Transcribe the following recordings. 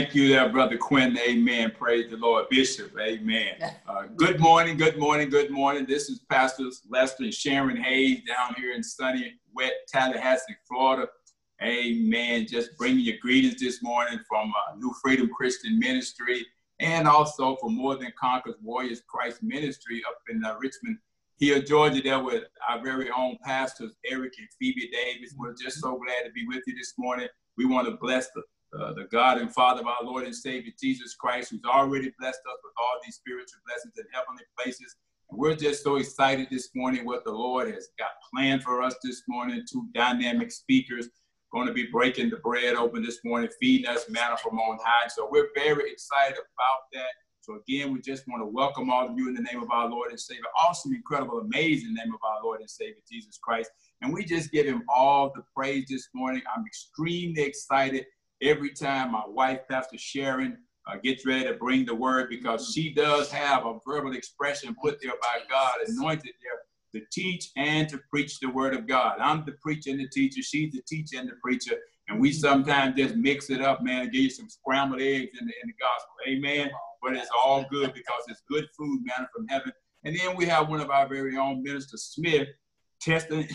Thank you there, Brother Quinn. Amen. Praise the Lord. Bishop. Amen. Uh, good morning, good morning, good morning. This is Pastors Lester and Sharon Hayes down here in sunny, wet Tallahassee, Florida. Amen. Just bringing you greetings this morning from uh, New Freedom Christian Ministry and also from More Than Conquerors Warriors Christ Ministry up in uh, Richmond Hill, Georgia, there with our very own pastors, Eric and Phoebe Davis. We're just so glad to be with you this morning. We want to bless the uh, the God and Father of our Lord and Savior Jesus Christ, who's already blessed us with all these spiritual blessings in heavenly places. And we're just so excited this morning what the Lord has got planned for us this morning. Two dynamic speakers going to be breaking the bread open this morning, feeding us manna from on high. So we're very excited about that. So again, we just want to welcome all of you in the name of our Lord and Savior, awesome, incredible, amazing name of our Lord and Savior Jesus Christ. And we just give him all the praise this morning. I'm extremely excited every time my wife, Pastor Sharon, uh, gets ready to bring the word because she does have a verbal expression put there by God, anointed there to teach and to preach the word of God. I'm the preacher and the teacher. She's the teacher and the preacher. And we sometimes just mix it up, man, and give you some scrambled eggs in the, in the gospel. Amen. But it's all good because it's good food, man, from heaven. And then we have one of our very own, Minister Smith, testing,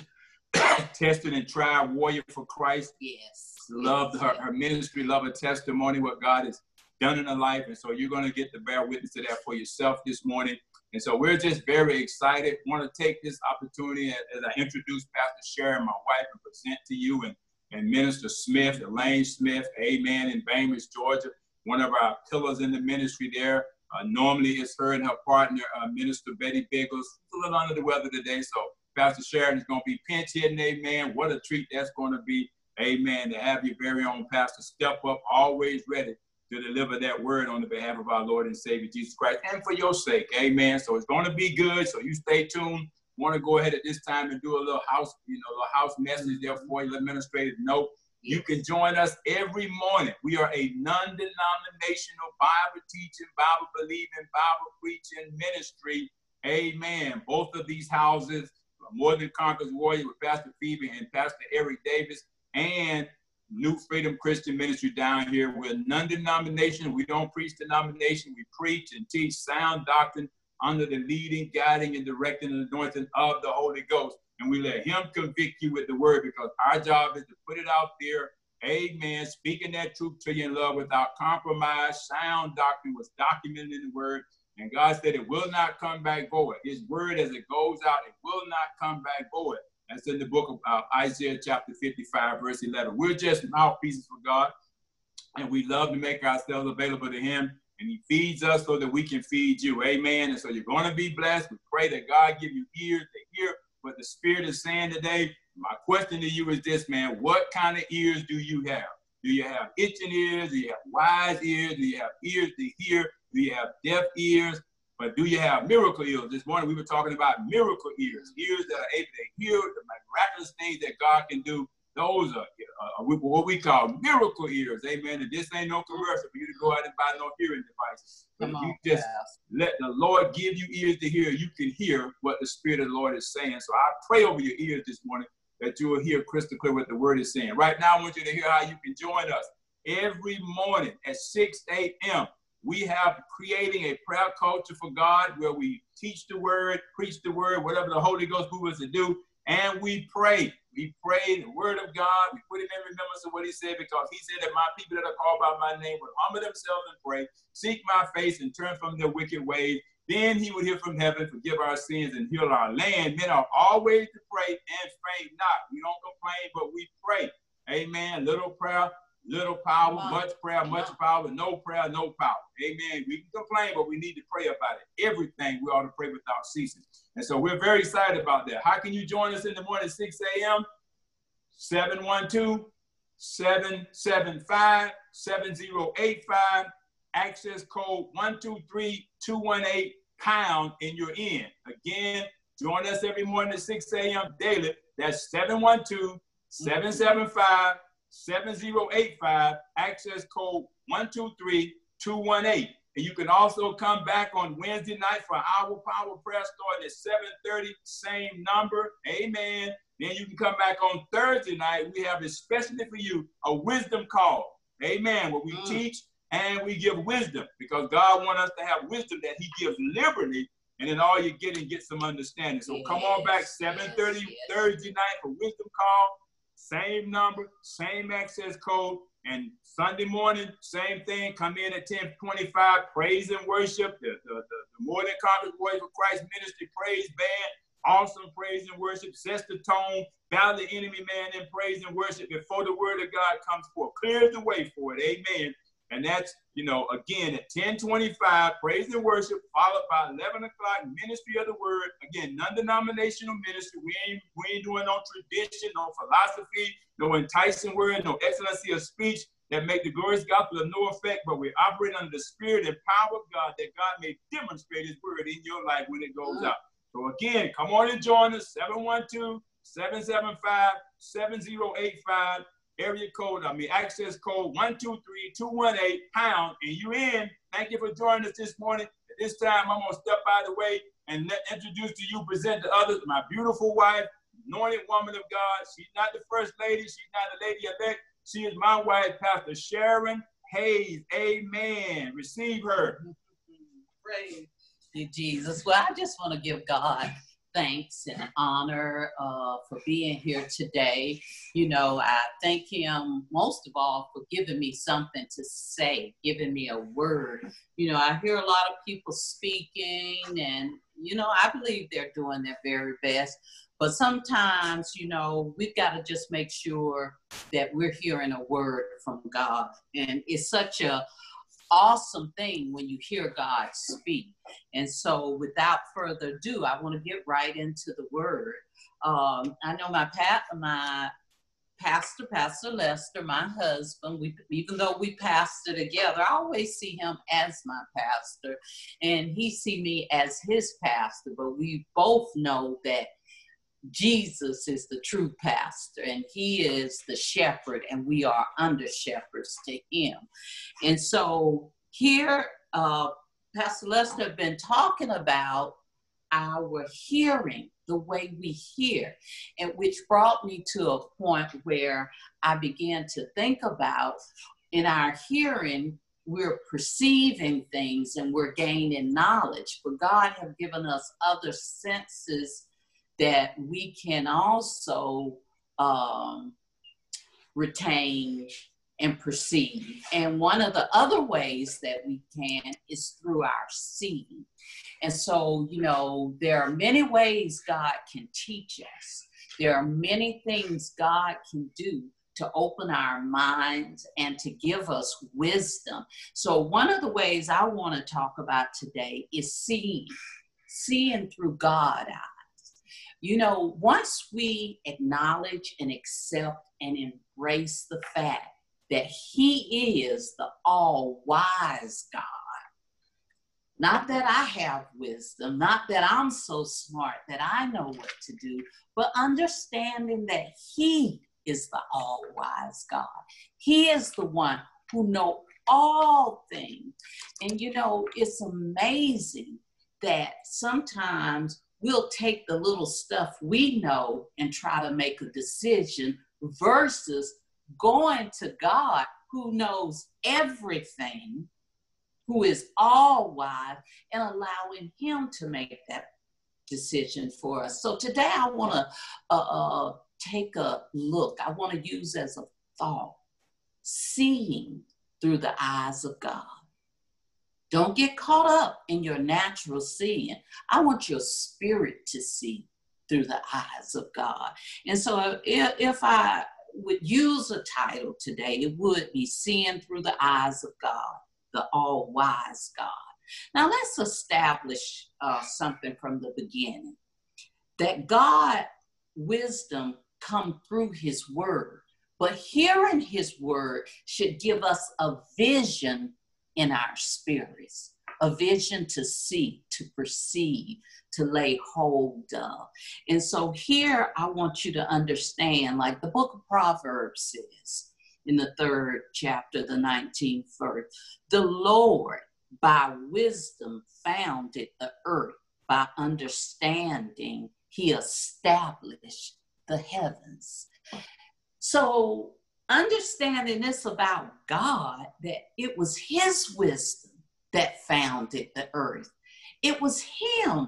tested and tried warrior for Christ. Yes loved her, her ministry, love her testimony, what God has done in her life. And so you're going to get to bear witness to that for yourself this morning. And so we're just very excited. Want to take this opportunity as, I introduce Pastor Sharon, my wife, and present to you and, and Minister Smith, Elaine Smith, amen, in Bainbridge, Georgia, one of our pillars in the ministry there. Uh, normally it's her and her partner, uh, Minister Betty Biggles. a little under the weather today, so Pastor Sharon is going to be pinch hitting, amen. What a treat that's going to be amen, to have your very own pastor step up, always ready to deliver that word on the behalf of our Lord and Savior Jesus Christ and for your sake, amen. So it's going to be good, so you stay tuned. Want to go ahead at this time and do a little house, you know, a house message there for you, administrative note. You can join us every morning. We are a non-denominational Bible teaching, Bible believing, Bible preaching ministry. Amen. Both of these houses, More Than Conquerors Warrior with Pastor Phoebe and Pastor Eric Davis, and New Freedom Christian Ministry down here. We're non-denomination. We don't preach denomination. We preach and teach sound doctrine under the leading, guiding, and directing and anointing of the Holy Ghost. And we let him convict you with the word because our job is to put it out there. Amen. Speaking that truth to you in love without compromise. Sound doctrine was documented in the word. And God said it will not come back void. His word as it goes out, it will not come back void. That's in the book of uh, Isaiah chapter 55, verse 11. We're just mouthpieces for God, and we love to make ourselves available to Him, and He feeds us so that we can feed you. Amen. And so you're going to be blessed. We pray that God give you ears to hear what the Spirit is saying today. My question to you is this, man: What kind of ears do you have? Do you have itching ears? Do you have wise ears? Do you have ears to hear? Do you have deaf ears? But do you have miracle ears? This morning we were talking about miracle ears, ears that are able to hear the miraculous things that God can do. Those are uh, what we call miracle ears. Amen. And this ain't no commercial for you to go out and buy no hearing device. But if you just let the Lord give you ears to hear, you can hear what the Spirit of the Lord is saying. So I pray over your ears this morning that you will hear crystal clear what the word is saying. Right now, I want you to hear how you can join us every morning at 6 a.m we have creating a prayer culture for God where we teach the word, preach the word, whatever the Holy Ghost moves us to do, and we pray. We pray the word of God. We put him in remembrance of what he said because he said that my people that are called by my name would humble themselves and pray, seek my face and turn from their wicked ways. Then he would hear from heaven, forgive our sins, and heal our land. Men are always to pray and faint not. We don't complain, but we pray. Amen. Little prayer Little power, much prayer, much power, no prayer, no power. Amen. We can complain, but we need to pray about it. Everything we ought to pray without ceasing. And so we're very excited about that. How can you join us in the morning 6 a.m.? 712 775 7085. Access code 123 218 pound in your end. Again, join us every morning at 6 a.m. daily. That's 712 775 7085, access code 123218. And you can also come back on Wednesday night for our power prayer starting at 7:30, same number. Amen. Then you can come back on Thursday night. We have especially for you a wisdom call. Amen. Where we mm. teach and we give wisdom because God wants us to have wisdom that He gives liberally. And then all you get getting, get some understanding. So yes. come on back, 7:30 yes. Thursday night for wisdom call. Same number, same access code. And Sunday morning, same thing. Come in at 1025, praise and worship. The, the, the, the More Than Conquerors Voice for Christ Ministry Praise Band. Awesome praise and worship. Sets the tone. Battle the enemy man in praise and worship before the word of God comes forth. Clears the way for it. Amen. And that's, you know, again at 1025, praise and worship, followed by 11 o'clock, ministry of the word. Again, non-denominational ministry. We ain't, we ain't doing no tradition, no philosophy, no enticing word, no excellency of speech that make the glorious gospel of no effect, but we operate under the spirit and power of God that God may demonstrate his word in your life when it goes out. So again, come on and join us, 712-775-7085 area code, I mean, access code 123218 pound, and you in. Thank you for joining us this morning. At this time, I'm to step out of the way and let, introduce to you, present to others, my beautiful wife, anointed woman of God. She's not the first lady. She's not the lady elect. She is my wife, Pastor Sharon Hayes. Amen. Receive her. Praise Jesus. Well, I just want to give God thanks and honor uh, for being here today. You know, I thank him most of all for giving me something to say, giving me a word. You know, I hear a lot of people speaking, and, you know, I believe they're doing their very best. But sometimes, you know, we've got to just make sure that we're hearing a word from God. And it's such a awesome thing when you hear God speak. And so, without further ado, I want to get right into the word. Um, I know my pat, my pastor, Pastor Lester, my husband. We, even though we pastor together, I always see him as my pastor, and he see me as his pastor. But we both know that Jesus is the true pastor and he is the shepherd and we are under shepherds to him. And so here, uh, Pastor Lester have been talking about our hearing, the way we hear, and which brought me to a point where I began to think about in our hearing, we're perceiving things and we're gaining knowledge, but God have given us other senses that we can also um, retain and perceive. And one of the other ways that we can is through our seeing. And so, you know, there are many ways God can teach us. There are many things God can do to open our minds and to give us wisdom. So, one of the ways I want to talk about today is seeing, seeing through God. You know, once we acknowledge and accept and embrace the fact that He is the all wise God, not that I have wisdom, not that I'm so smart that I know what to do, but understanding that He is the all wise God. He is the one who know all things. And you know, it's amazing that sometimes we'll take the little stuff we know and try to make a decision versus going to God who knows everything, who is all wise, and allowing Him to make that decision for us. So today I want to uh, uh, take a look, I want to use as a thought, seeing through the eyes of God. Don't get caught up in your natural seeing. I want your spirit to see through the eyes of God. And so if, if I would use a title today, it would be Seeing Through the Eyes of God, the All Wise God. Now let's establish uh, something from the beginning that God wisdom come through his word but hearing his word should give us a vision in our spirits a vision to see, to perceive, to lay hold of. And so here I want you to understand, like the book of Proverbs says in the third chapter, the 19th verse, the Lord by wisdom founded the earth, by understanding, he established the heavens. So understanding this about God that it was His wisdom that founded the earth. It was Him,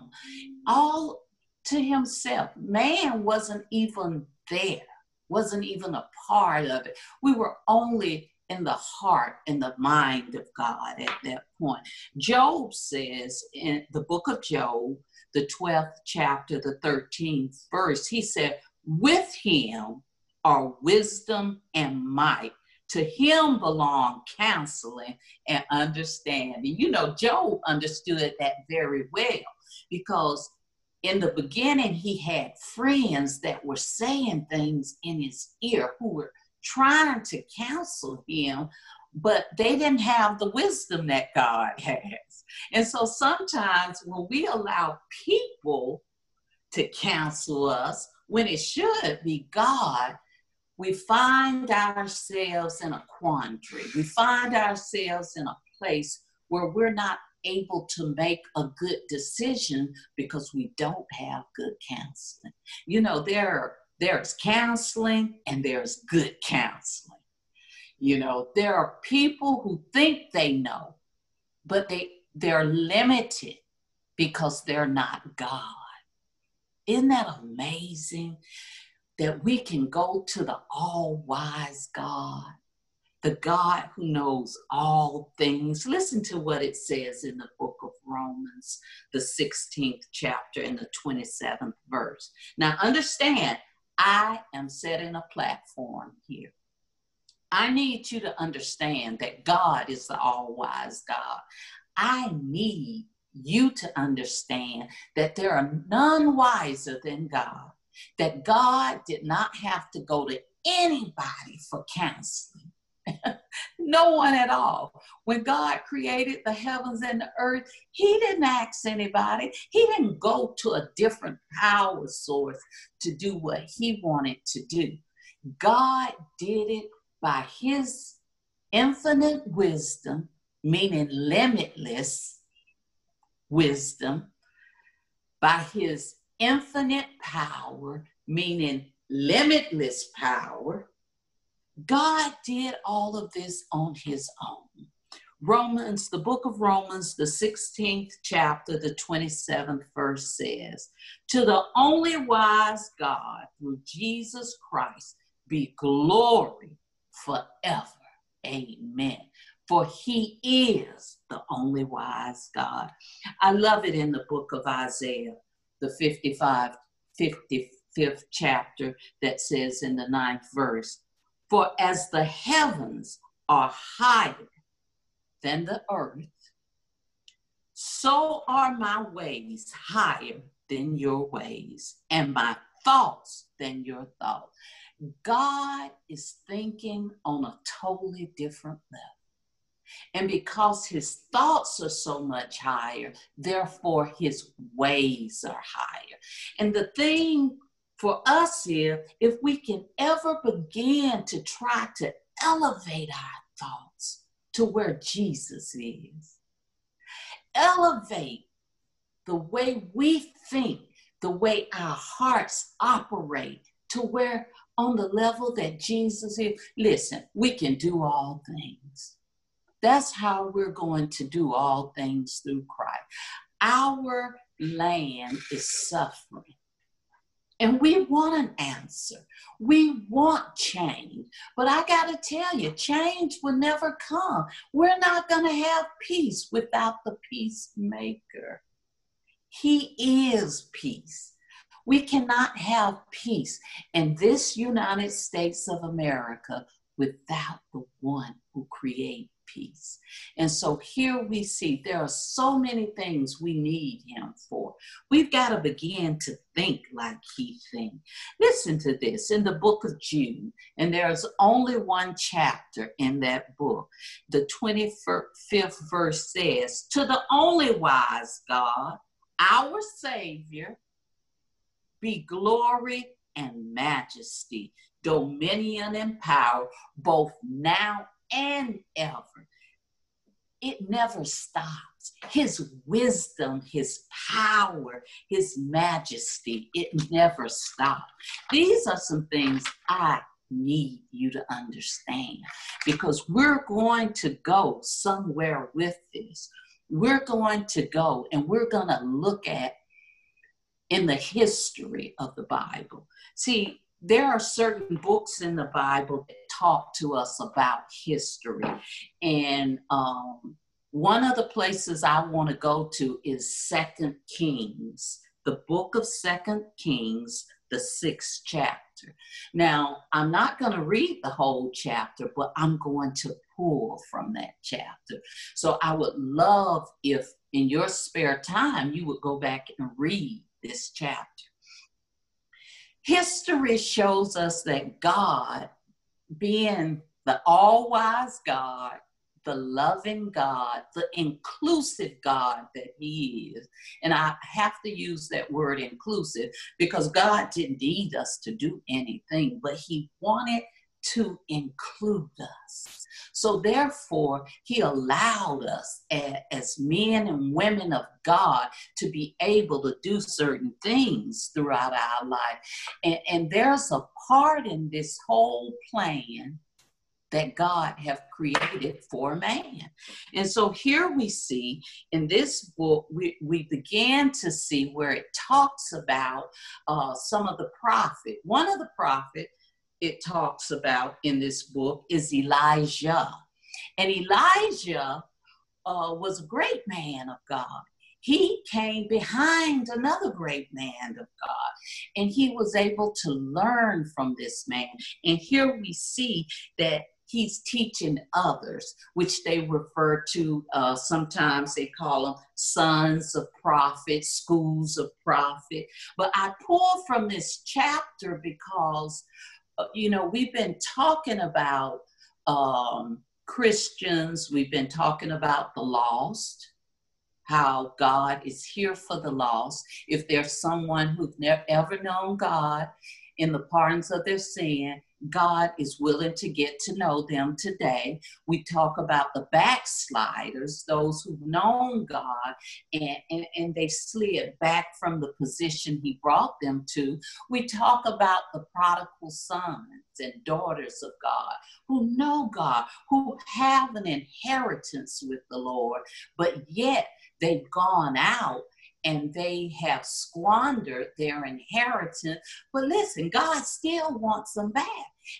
all to Himself. Man wasn't even there, wasn't even a part of it. We were only in the heart and the mind of God at that point. Job says in the book of Job, the 12th chapter, the 13th verse, he said, With him are wisdom and might. To him belong counseling and understanding. You know, Job understood that very well because in the beginning he had friends that were saying things in his ear who were trying to counsel him, but they didn't have the wisdom that God has. And so sometimes when we allow people to counsel us, when it should be God, we find ourselves in a quandary. We find ourselves in a place where we're not able to make a good decision because we don't have good counseling. You know, there there's counseling and there's good counseling. You know, there are people who think they know, but they they're limited because they're not God. Isn't that amazing that we can go to the all wise God, the God who knows all things? Listen to what it says in the book of Romans, the 16th chapter and the 27th verse. Now, understand, I am setting a platform here. I need you to understand that God is the all wise God. I need you to understand that there are none wiser than God, that God did not have to go to anybody for counseling. no one at all. When God created the heavens and the earth, He didn't ask anybody. He didn't go to a different power source to do what He wanted to do. God did it by His infinite wisdom, meaning limitless wisdom, by His infinite power, meaning limitless power God did all of this on his own. Romans, the book of Romans, the 16th chapter, the 27th verse says, To the only wise God, through Jesus Christ, be glory forever. Amen. For he is the only wise God. I love it in the book of Isaiah, the 55, 55th chapter, that says in the ninth verse, for as the heavens are higher than the earth, so are my ways higher than your ways, and my thoughts than your thoughts. God is thinking on a totally different level. And because his thoughts are so much higher, therefore his ways are higher. And the thing for us here, if we can ever begin to try to elevate our thoughts to where Jesus is, elevate the way we think, the way our hearts operate to where on the level that Jesus is. Listen, we can do all things. That's how we're going to do all things through Christ. Our land is suffering. And we want an answer. We want change. But I got to tell you, change will never come. We're not going to have peace without the peacemaker. He is peace. We cannot have peace in this United States of America without the one who created peace. And so here we see there are so many things we need him for. We've got to begin to think like he thinks. Listen to this in the book of Jude, and there's only one chapter in that book. The 25th verse says, To the only wise God, our Savior, be glory and majesty, dominion and power, both now and ever. It never stops. His wisdom, his power, his majesty, it never stops. These are some things I need you to understand because we're going to go somewhere with this. We're going to go and we're going to look at in the history of the Bible. See, there are certain books in the Bible that talk to us about history. And um, one of the places I want to go to is Second Kings, the book of Second Kings, the sixth chapter. Now, I'm not going to read the whole chapter, but I'm going to pull from that chapter. So I would love if in your spare time you would go back and read this chapter. History shows us that God, being the all wise God, the loving God, the inclusive God that He is. And I have to use that word inclusive because God didn't need us to do anything, but He wanted to include us. So, therefore, He allowed us as, men and women of God to be able to do certain things throughout our life. And, and there's a part in this whole plan that God have created for man. And so here we see in this book, we, we began to see where it talks about uh, some of the prophet. One of the prophet it talks about in this book is Elijah. And Elijah uh, was a great man of God he came behind another great man of God and he was able to learn from this man. And here we see that he's teaching others, which they refer to, uh, sometimes they call them sons of prophets, schools of prophet. But I pull from this chapter because, you know, we've been talking about um, Christians, we've been talking about the lost. How God is here for the lost. If there's someone who's never ever known God in the pardons of their sin, God is willing to get to know them today. We talk about the backsliders, those who've known God and, and, and they slid back from the position He brought them to. We talk about the prodigal sons and daughters of God who know God, who have an inheritance with the Lord, but yet they've gone out and they have squandered their inheritance. But listen, God still wants them back.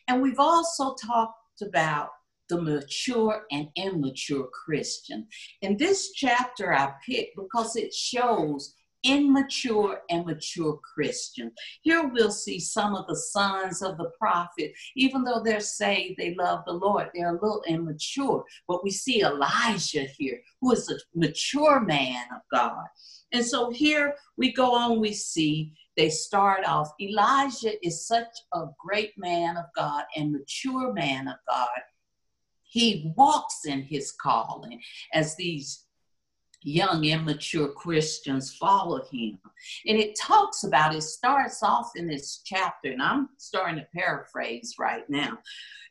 And we've also talked about the mature and immature Christian. In this chapter, I picked because it shows immature and mature Christian. Here we'll see some of the sons of the prophet, even though they're saved, they love the Lord, they're a little immature. But we see Elijah here, who is a mature man of God. And so here we go on, we see they start off. Elijah is such a great man of God and mature man of God. He walks in his calling as these young, immature Christians follow him. And it talks about, it starts off in this chapter, and I'm starting to paraphrase right now.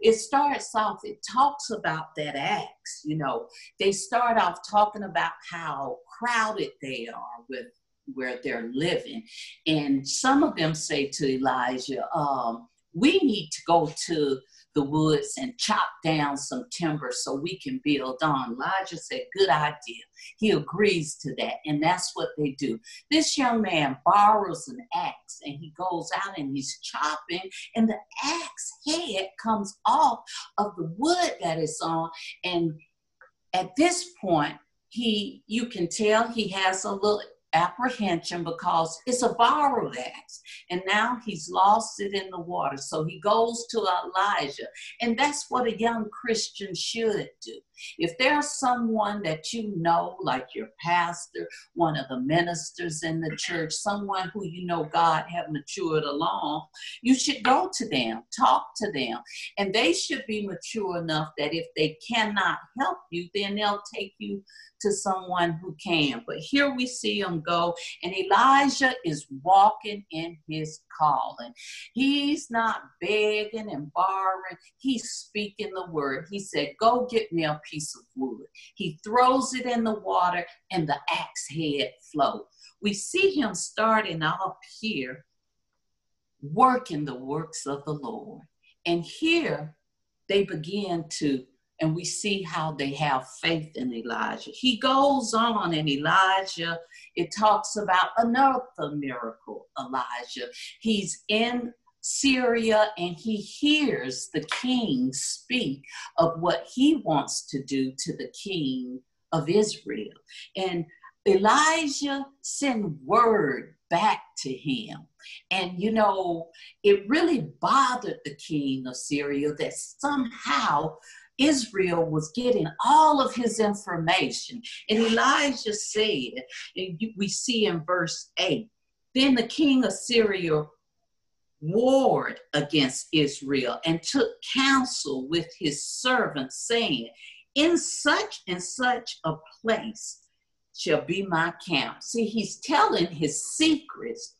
It starts off, it talks about that Acts, you know, they start off talking about how crowded they are with where they're living. And some of them say to Elijah, um, we need to go to the woods and chop down some timber so we can build on. Elijah said, Good idea. He agrees to that, and that's what they do. This young man borrows an axe and he goes out and he's chopping, and the axe head comes off of the wood that is on. And at this point, he you can tell he has a little apprehension because it's a borrowed axe. And now he's lost it in the water. So he goes to Elijah. And that's what a young Christian should do. If there's someone that you know, like your pastor, one of the ministers in the church, someone who you know God have matured along, you should go to them, talk to them. And they should be mature enough that if they cannot help you, then they'll take you to someone who can. But here we see him go, and Elijah is walking in his calling. He's not begging and borrowing, he's speaking the word. He said, Go get me a piece of wood. He throws it in the water, and the axe head floats. We see him starting up here, working the works of the Lord. And here they begin to, and we see how they have faith in Elijah. He goes on, and Elijah, it talks about another miracle, Elijah. He's in Syria and he hears the king speak of what he wants to do to the king of Israel. And Elijah sent word back to him. And you know, it really bothered the king of Syria that somehow Israel was getting all of his information. And Elijah said, and we see in verse 8, then the king of Syria warred against Israel and took counsel with his servants, saying, In such and such a place shall be my camp. See, he's telling his secrets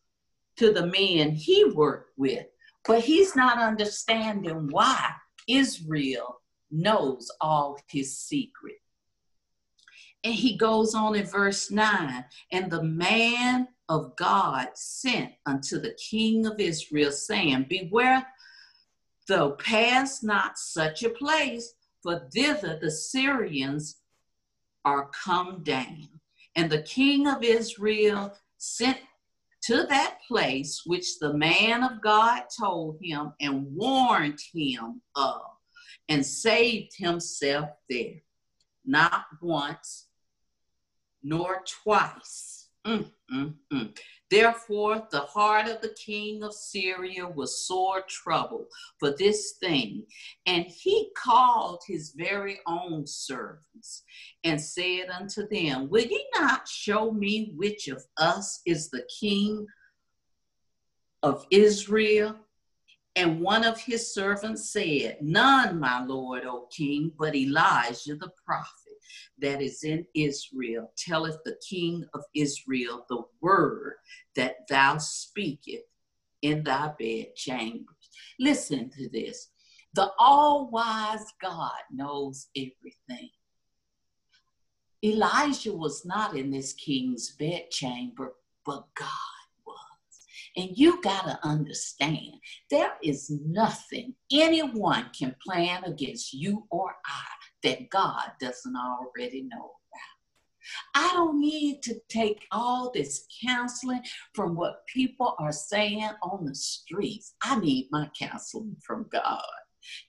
to the men he worked with, but he's not understanding why Israel knows all his secret. And he goes on in verse 9 and the man of God sent unto the king of Israel, saying, Beware, though pass not such a place, for thither the Syrians are come down. And the king of Israel sent to that place which the man of God told him and warned him of, and saved himself there, not once nor twice. Mm, mm, mm. Therefore, the heart of the king of Syria was sore troubled for this thing. And he called his very own servants and said unto them, Will ye not show me which of us is the king of Israel? And one of his servants said, None, my lord, O king, but Elijah the prophet that is in Israel telleth the king of Israel the word that thou speakest in thy bed chambers. Listen to this. The all wise God knows everything. Elijah was not in this king's bedchamber, but God was. And you got to understand, there is nothing anyone can plan against you or I that God doesn't already know about. I don't need to take all this counseling from what people are saying on the streets. I need my counseling from God.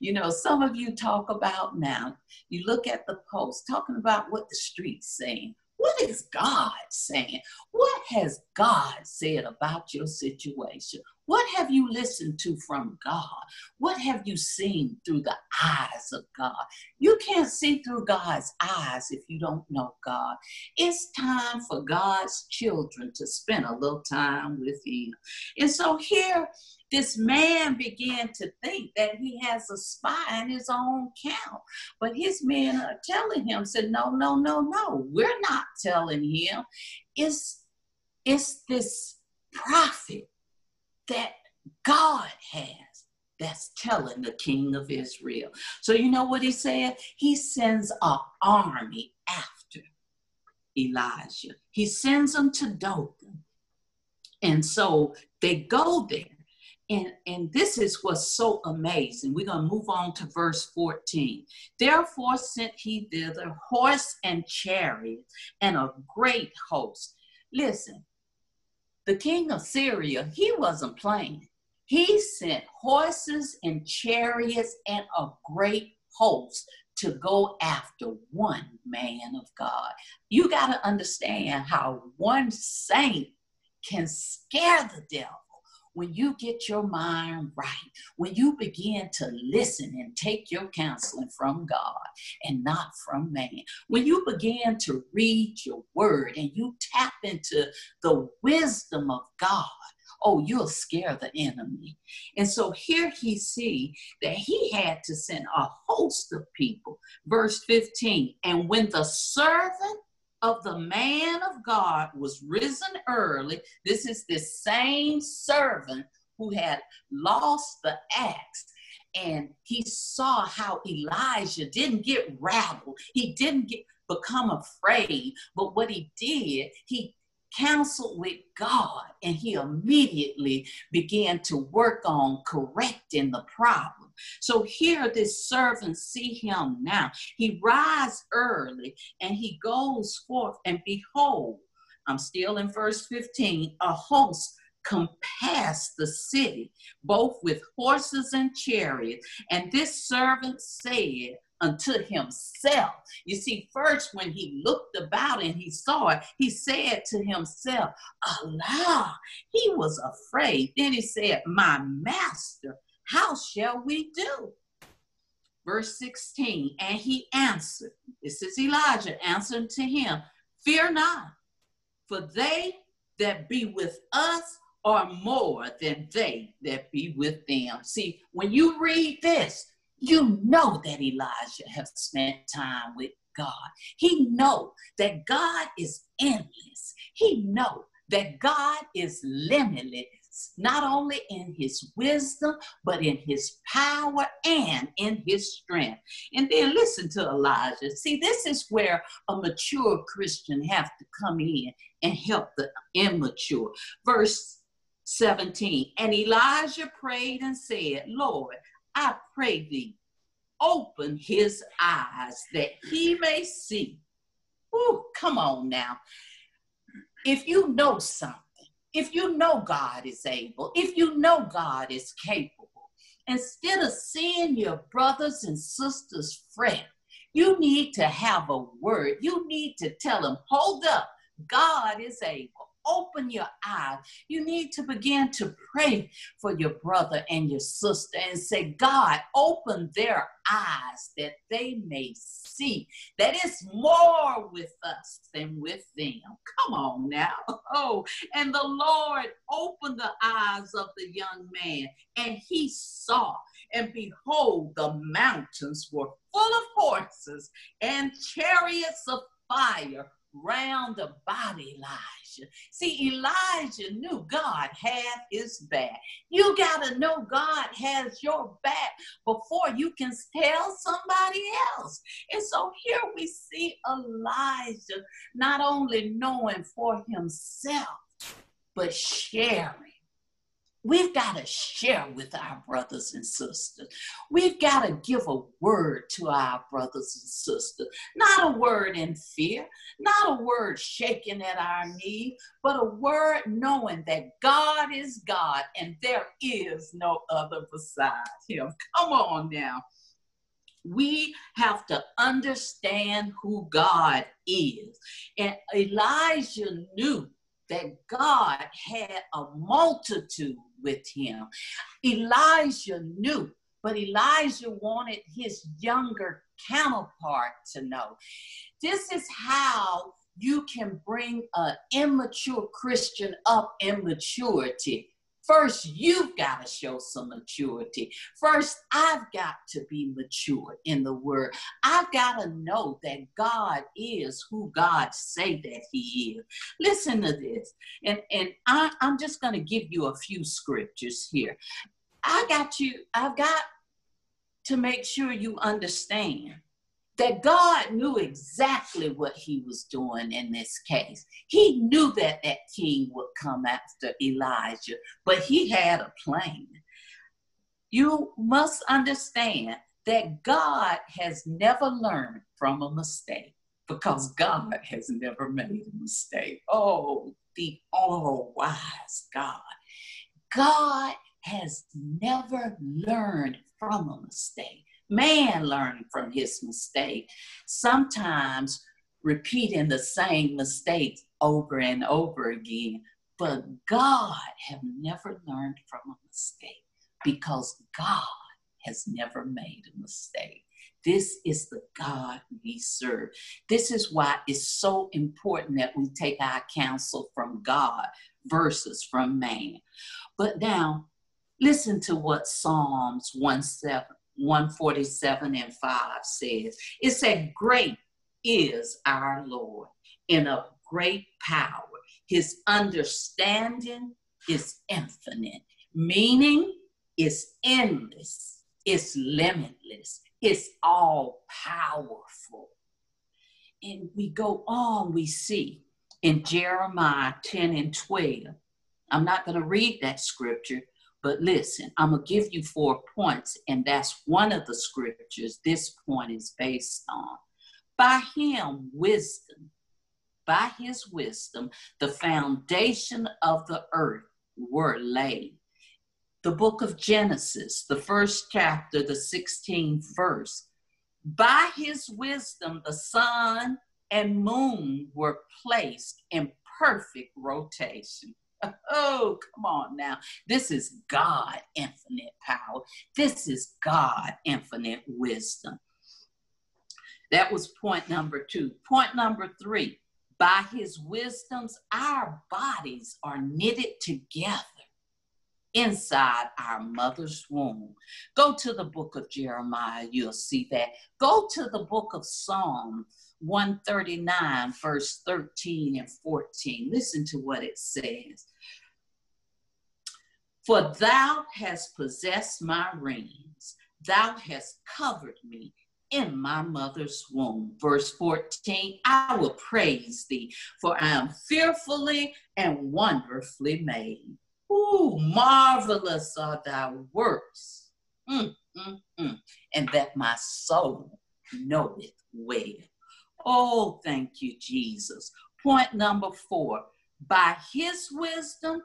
You know, some of you talk about now, you look at the post talking about what the street's saying. What is God saying? What has God said about your situation? What have you listened to from God? What have you seen through the eyes of God? You can't see through God's eyes if you don't know God. It's time for God's children to spend a little time with Him. And so here, this man began to think that he has a spy in his own camp. But his men are telling him, said, no, no, no, no, we're not telling him. It's, it's this prophet that God has that's telling the king of Israel. So you know what he said? He sends an army after Elijah. He sends them to Dothan. And so they go there. And, and this is what's so amazing. We're going to move on to verse 14. Therefore sent he thither horse and chariot and a great host. Listen, the king of Syria, he wasn't playing. He sent horses and chariots and a great host to go after one man of God. You got to understand how one saint can scare the devil when you get your mind right, when you begin to listen and take your counseling from God and not from man, when you begin to read your word and you tap into the wisdom of God, oh, you'll scare the enemy. And so here he see that he had to send a host of people. Verse 15, and when the servant of the man of God was risen early. This is the same servant who had lost the axe. And he saw how Elijah didn't get rattled. He didn't get become afraid. But what he did, he counseled with God and he immediately began to work on correcting the problem. So here this servant see him now. He rise early and he goes forth and behold, I'm still in verse 15, a host compassed the city, both with horses and chariots. And this servant said, unto himself. You see, first when he looked about and he saw it, he said to himself, Allah, he was afraid. Then he said, My master, how shall we do? Verse 16, and he answered, This is Elijah answering to him, Fear not, for they that be with us are more than they that be with them. See, when you read this, you know that Elijah has spent time with God. He know that God is endless. He know that God is limitless, not only in his wisdom, but in his power and in his strength. And then listen to Elijah. See, this is where a mature Christian have to come in and help the immature. Verse 17, and Elijah prayed and said, Lord, I pray thee, open his eyes that he may see. Ooh, come on now. If you know something, if you know God is able, if you know God is capable, instead of seeing your brothers and sisters fret, you need to have a word. You need to tell them, hold up, God is able open your eyes. You need to begin to pray for your brother and your sister and say, God, open their eyes that they may see that it's more with us than with them. Come on now. Oh, and the Lord opened the eyes of the young man, and he saw, and behold, the mountains were full of horses and chariots of fire round about Elijah. See, Elijah knew God had his back. You got to know God has your back before you can tell somebody else. And so here we see Elijah not only knowing for himself, but sharing We've got to share with our brothers and sisters. We've got to give a word to our brothers and sisters. Not a word in fear, not a word shaking at our knee, but a word knowing that God is God and there is no other beside him. Come on now. We have to understand who God is. And Elijah knew that God had a multitude with him. Elijah knew, but Elijah wanted his younger counterpart to know. This is how you can bring an immature Christian up in maturity First, you've got to show some maturity. First, I've got to be mature in the word. I've got to know that God is who God say that he is. Listen to this. And, and I, I'm just going to give you a few scriptures here. I got you, I've got to make sure you understand that God knew exactly what he was doing in this case. He knew that that king would come after Elijah, but he had a plan. You must understand that God has never learned from a mistake because God has never made a mistake. Oh, the all wise God. God has never learned from a mistake man learning from his mistake, sometimes repeating the same mistakes over and over again. But God have never learned from a mistake because God has never made a mistake. This is the God we serve. This is why it's so important that we take our counsel from God versus from man. But now, listen to what Psalms 1 7 147 and 5 says. It said, Great is our Lord and a great power. His understanding is infinite, meaning is endless, it's limitless, it's all powerful. And we go on, we see in Jeremiah 10 and 12. I'm not going to read that scripture, but listen, I'm going to give you four points, and that's one of the scriptures this point is based on. By him, wisdom, by his wisdom, the foundation of the earth were laid. The book of Genesis, the first chapter, the 16th verse. By his wisdom, the sun and moon were placed in perfect rotation. Oh, come on now. This is God infinite power. This is God infinite wisdom. That was point number two. Point number three by his wisdoms, our bodies are knitted together inside our mother's womb. Go to the book of Jeremiah, you'll see that. Go to the book of Psalm 139, verse 13 and 14. Listen to what it says. For thou hast possessed my reins, thou hast covered me in my mother's womb. Verse 14, I will praise thee, for I am fearfully and wonderfully made. Ooh, marvelous are thy works, mm, mm, mm. and that my soul knoweth well. Oh, thank you, Jesus. Point number four by his wisdom,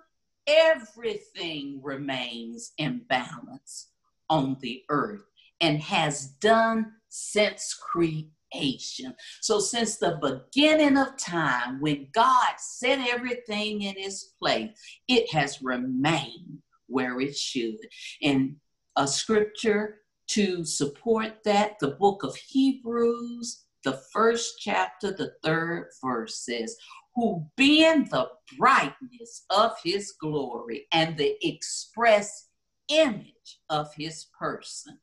everything remains in balance on the earth and has done since creation. So, since the beginning of time, when God set everything in its place, it has remained where it should. And a scripture to support that, the book of Hebrews, the first chapter, the third verse says, Who being the brightness of his glory and the express image of his person,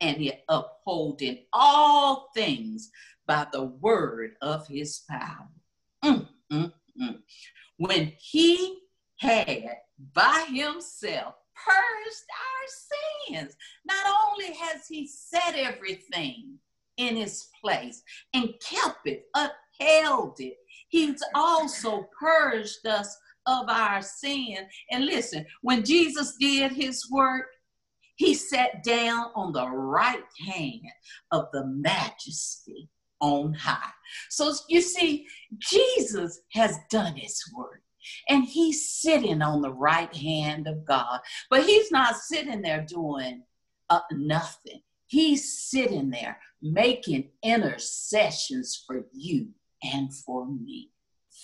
and yet upholding all things by the word of his power. Mm, mm, mm. When he had by himself purged our sins, not only has he set everything in his place and kept it, upheld it, he's also purged us of our sin. And listen, when Jesus did his work, he sat down on the right hand of the majesty on high. So you see, Jesus has done his work. And he's sitting on the right hand of God. But he's not sitting there doing uh, nothing. He's sitting there making intercessions for you and for me.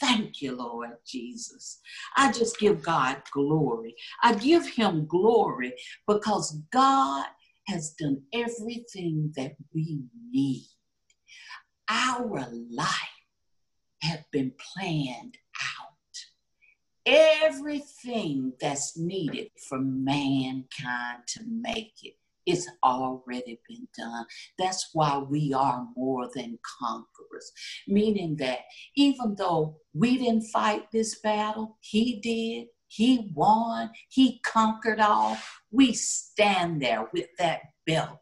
Thank you, Lord Jesus. I just give God glory. I give him glory because God has done everything that we need. Our life have been planned out. Everything that's needed for mankind to make it it's already been done. That's why we are more than conquerors, meaning that even though we didn't fight this battle, He did. He won, he conquered all. We stand there with that belt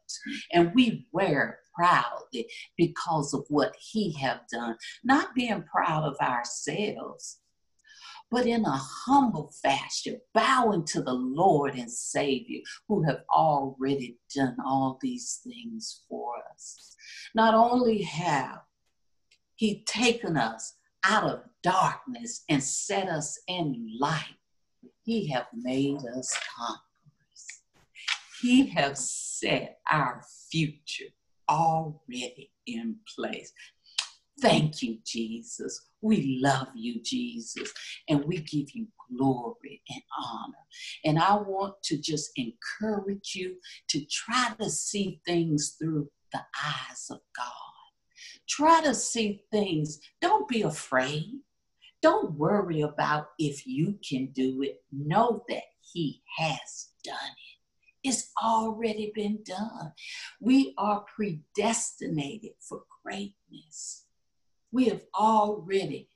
and we wear proudly because of what he have done, not being proud of ourselves, but in a humble fashion, bowing to the Lord and Savior who have already done all these things for us. Not only have He taken us out of darkness and set us in light, He have made us conquerors. He have set our future already in place. Thank you, Jesus. We love you, Jesus, and we give you glory and honor. And I want to just encourage you to try to see things through the eyes of God. Try to see things. Don't be afraid. Don't worry about if you can do it. Know that He has done it. It's already been done. We are predestinated for greatness. We have already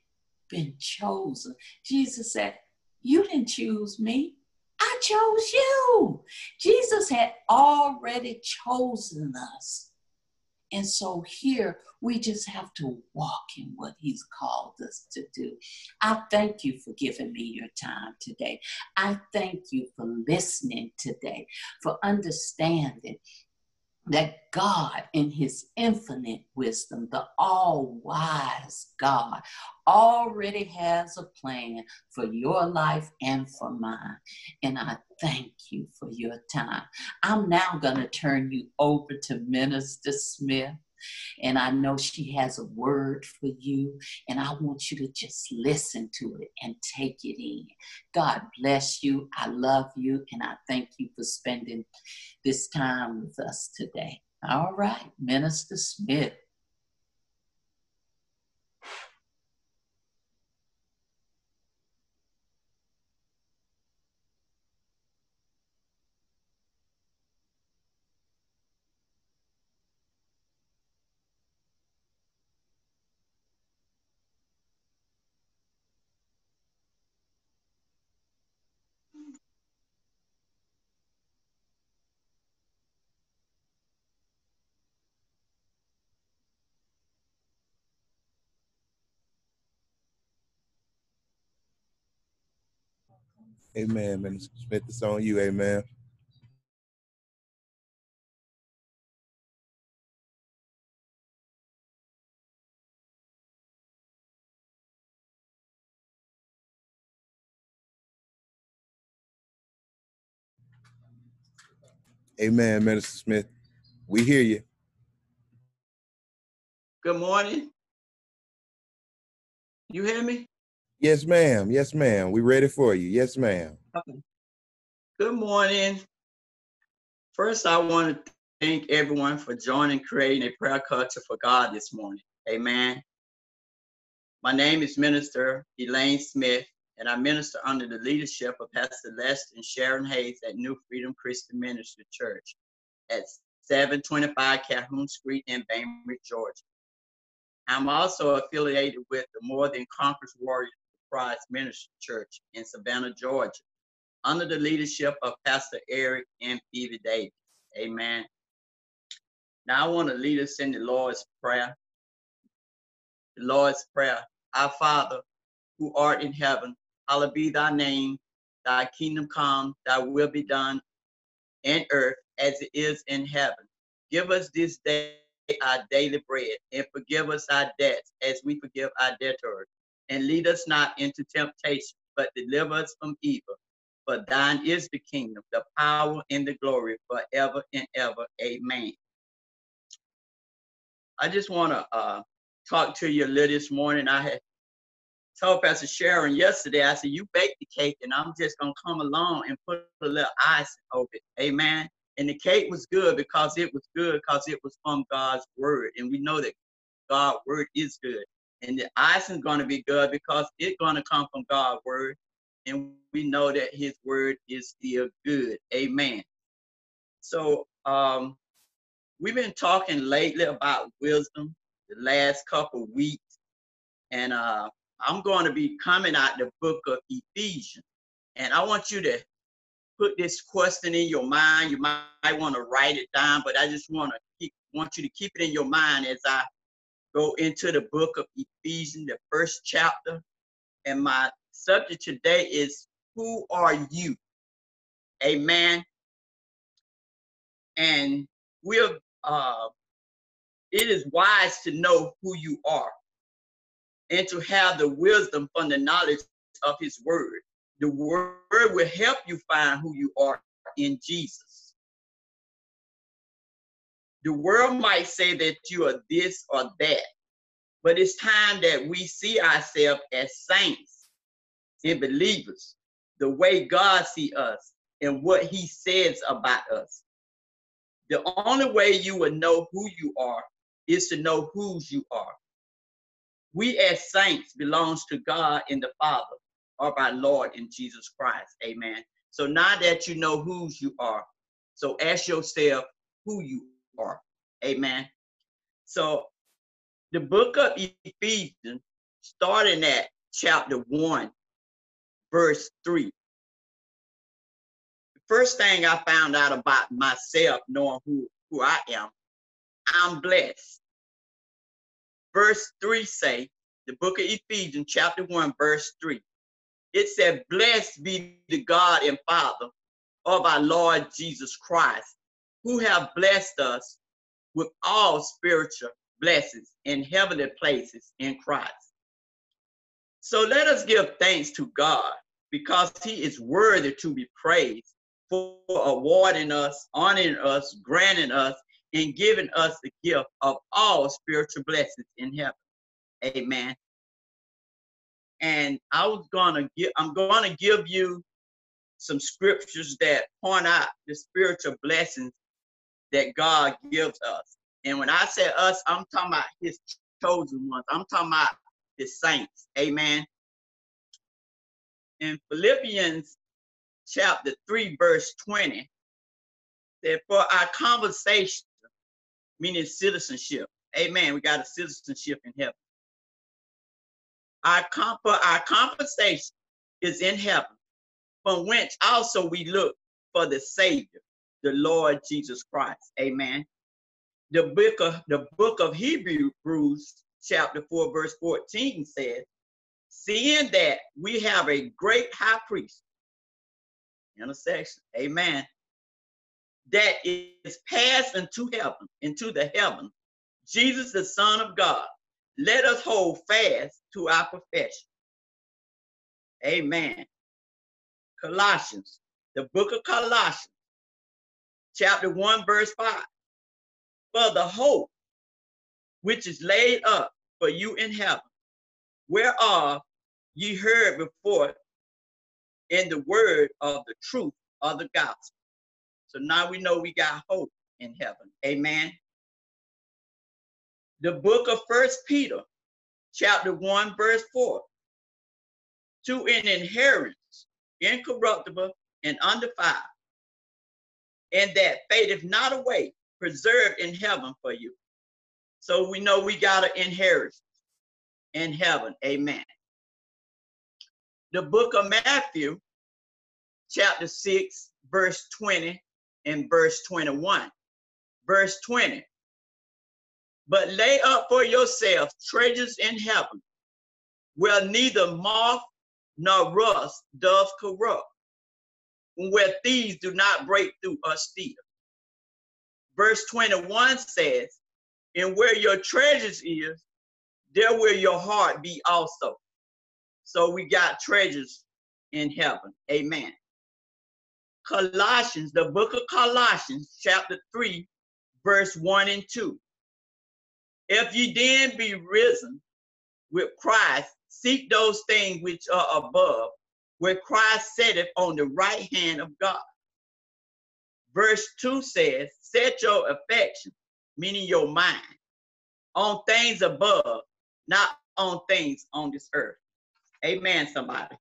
been chosen. Jesus said, You didn't choose me. I chose you. Jesus had already chosen us. And so here we just have to walk in what He's called us to do. I thank you for giving me your time today. I thank you for listening today, for understanding that God, in his infinite wisdom, the all wise God, already has a plan for your life and for mine. And I thank you for your time. I'm now going to turn you over to Minister Smith. And I know she has a word for you, and I want you to just listen to it and take it in. God bless you. I love you, and I thank you for spending this time with us today. All right, Minister Smith. Amen, Minister Smith. It's on you. Amen. Amen, Minister Smith. We hear you. Good morning. You hear me? Yes, ma'am. Yes, ma'am. We ready for you. Yes, ma'am. Good morning. First, I want to thank everyone for joining creating a prayer culture for God this morning. Amen. My name is Minister Elaine Smith, and I minister under the leadership of Pastor Lester and Sharon Hayes at New Freedom Christian Ministry Church at 725 Calhoun Street in Bainbridge, Georgia. I'm also affiliated with the More Than Conquerors Warriors Christ Ministry Church in Savannah, Georgia, under the leadership of Pastor Eric and Phoebe Davis. Amen. Now I want to lead us in the Lord's Prayer. The Lord's Prayer. Our Father, who art in heaven, hallowed be thy name. Thy kingdom come, thy will be done in earth as it is in heaven. Give us this day our daily bread and forgive us our debts as we forgive our debtors and lead us not into temptation, but deliver us from evil. For thine is the kingdom, the power, and the glory forever and ever. Amen. I just want to uh, talk to you a little this morning. I had told Pastor Sharon yesterday, I said, You bake the cake, and I'm just going to come along and put a little ice over it. Amen. And the cake was good because it was good because it was from God's word. And we know that God's word is good and the icing is going to be good because it's going to come from God's word, and we know that His word is still good. Amen. So um, we've been talking lately about wisdom the last couple weeks, and uh, I'm going to be coming out the book of Ephesians, and I want you to put this question in your mind. You might, might want to write it down, but I just want to keep, want you to keep it in your mind as I go into the book of Ephesians, the first chapter. And my subject today is Who are you? Amen. And we're uh it is wise to know who you are and to have the wisdom from the knowledge of his word. The word will help you find who you are in Jesus. The world might say that you are this or that, but it's time that we see ourselves as saints and believers, the way God see us and what he says about us. The only way you will know who you are is to know whose you are. We as saints belongs to God and the Father, or our Lord in Jesus Christ. Amen. So now that you know whose you are, so ask yourself who you are. Amen. So the book of Ephesians, starting at chapter 1, verse 3. The first thing I found out about myself, knowing who, who I am, I'm blessed. Verse 3 say, the book of Ephesians, chapter 1, verse 3. It said, Blessed be the God and Father of our Lord Jesus Christ, who have blessed us with all spiritual blessings in heavenly places in Christ. So let us give thanks to God because he is worthy to be praised for awarding us, honoring us, granting us, and giving us the gift of all spiritual blessings in heaven. Amen. And I was gonna give, I'm gonna give you some scriptures that point out the spiritual blessings that God gives us. And when I say us, I'm talking about his chosen ones. I'm talking about the saints. Amen. In Philippians chapter 3, verse 20, that for our conversation, meaning citizenship, amen, we got a citizenship in heaven. Our, for our conversation is in heaven, from whence also we look for the Savior, the Lord Jesus Christ. Amen. The book of the book of Hebrews, chapter 4, verse 14 says, seeing that we have a great high priest, intersection, amen, that is passed into heaven, into the heaven, Jesus, the Son of God, let us hold fast to our profession. Amen. Colossians, the book of Colossians, chapter 1, verse 5. For the hope which is laid up for you in heaven, whereof ye heard before in the word of the truth of the gospel. So now we know we got hope in heaven. Amen the book of First Peter, chapter 1, verse 4. To an inheritance, incorruptible and undefiled, and that fadeth not away, preserved in heaven for you. So we know we got an inheritance in heaven. Amen. The book of Matthew, chapter 6, verse 20 and verse 21. Verse 20 but lay up for yourselves treasures in heaven, where neither moth nor rust does corrupt, where thieves do not break through or steal. Verse 21 says, and where your treasures is, there will your heart be also. So we got treasures in heaven. Amen. Colossians, the book of Colossians, chapter 3, verse 1 and 2. If ye then be risen with Christ, seek those things which are above, where Christ sitteth on the right hand of God. Verse 2 says, Set your affection, meaning your mind, on things above, not on things on this earth. Amen, somebody.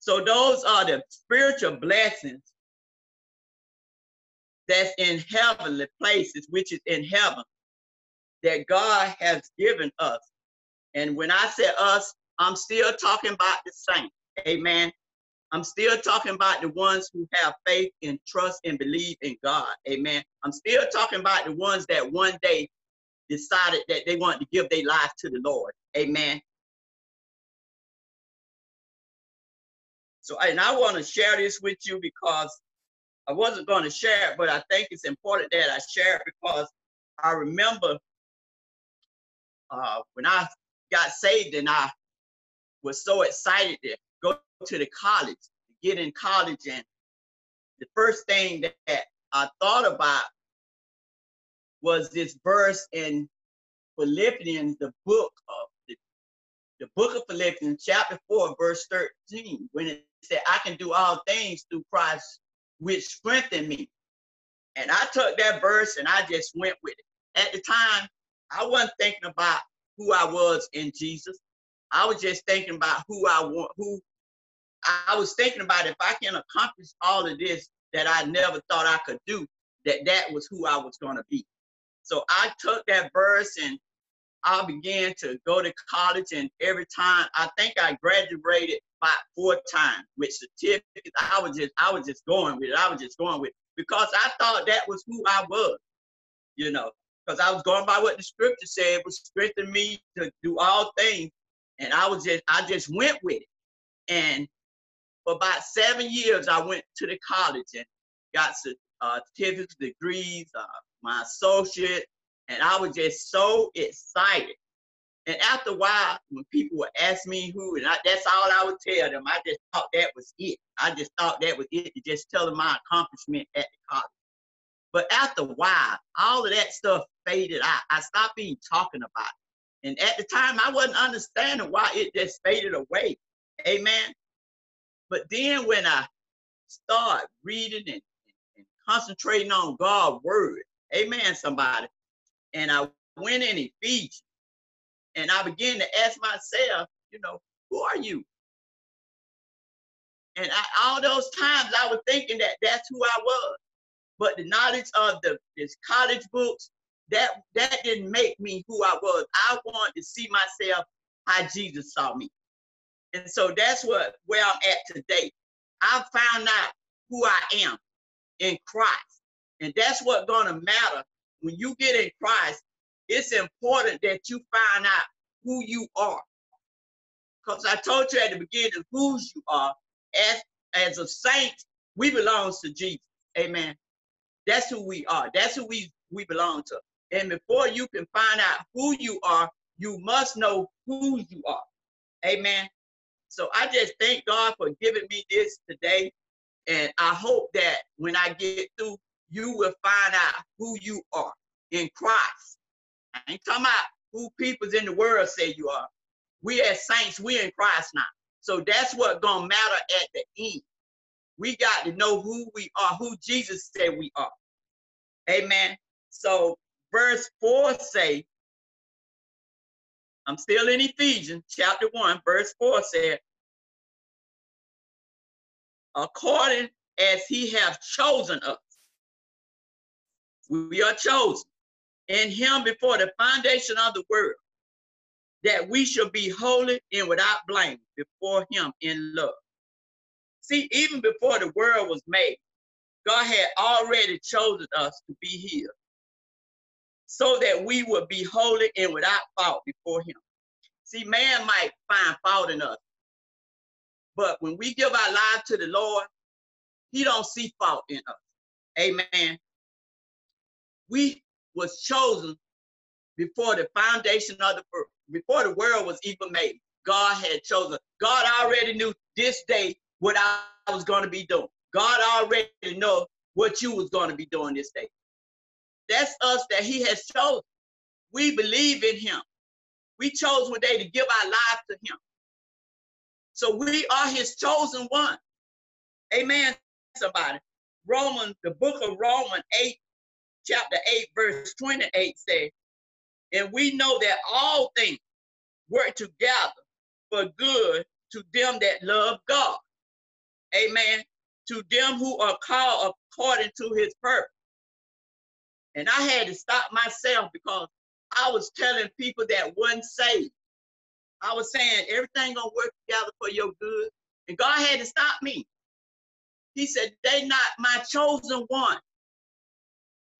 So those are the spiritual blessings that's in heavenly places, which is in heaven that God has given us. And when I say us, I'm still talking about the saints. Amen. I'm still talking about the ones who have faith and trust and believe in God. Amen. I'm still talking about the ones that one day decided that they wanted to give their life to the Lord. Amen. So, and I want to share this with you because I wasn't going to share it, but I think it's important that I share it because I remember uh, when I got saved and I was so excited go to the college, get in college, and the first thing that, I thought about was this verse in Philippians, the book of the, the book of Philippians, chapter 4, verse 13, when it said, I can do all things through Christ, which strengthen me. And I took that verse and I just went with it. At the time, I wasn't thinking about who I was in Jesus. I was just thinking about who I want, who I was thinking about if I can accomplish all of this that I never thought I could do, that that was who I was going to be. So I took that verse and I began to go to college and every time I think I graduated about four times with certificates. I was just I was just going with it. I was just going with it because I thought that was who I was, you know. because I was going by what the scripture said, was strengthening me to do all things. And I was just, I just went with it. And for about seven years, I went to the college and got uh, certificates, degrees, uh, my associate, and I was just so excited. And after a while, when people would ask me who, and I, that's all I would tell them, I just thought that was it. I just thought that was it to just tell them my accomplishment at the college. But after a while, all of that stuff faded out. I stopped even talking about it. And at the time, I wasn't understanding why it just faded away. Amen. But then when I start reading and, and concentrating on God's word, amen, somebody, and I went in Ephesians and I began to ask myself, you know, who are you? And I, all those times I was thinking that that's who I was. But the knowledge of the this college books, that that didn't make me who I was. I wanted to see myself how Jesus saw me. And so that's what where I'm at today. I found out who I am in Christ. And that's what's gonna matter when you get in Christ it's important that you find out who you are. Because I told you at the beginning whose you are. As, as a saint, we belong to Jesus. Amen. That's who we are. That's who we, we belong to. And before you can find out who you are, you must know who you are. Amen. So I just thank God for giving me this today. And I hope that when I get through, you will find out who you are in Christ. I ain't talking about who peoples in the world say you are. We as saints, we in Christ now. So that's what gonna matter at the end. We got to know who we are, who Jesus said we are. Amen. So verse 4 say, I'm still in Ephesians chapter 1, verse 4 said, according as he have chosen us. We are chosen in him before the foundation of the world, that we shall be holy and without blame before him in love. See, even before the world was made, God had already chosen us to be his, so that we would be holy and without fault before him. See, man might find fault in us, but when we give our life to the Lord, he don't see fault in us. Amen. We was chosen before the foundation of the world, before the world was even made. God had chosen. God already knew this day what I was going to be doing. God already know what you was going to be doing this day. That's us that he has chosen. We believe in him. We chose one day to give our life to him. So we are his chosen one. Amen, somebody. Romans, the book of Romans 8, chapter 8, verse 28 says, And we know that all things work together for good to them that love God. Amen. To them who are called according to his purpose. And I had to stop myself because I was telling people that wasn't saved. I was saying everything gonna work together for your good. And God had to stop me. He said, they not my chosen one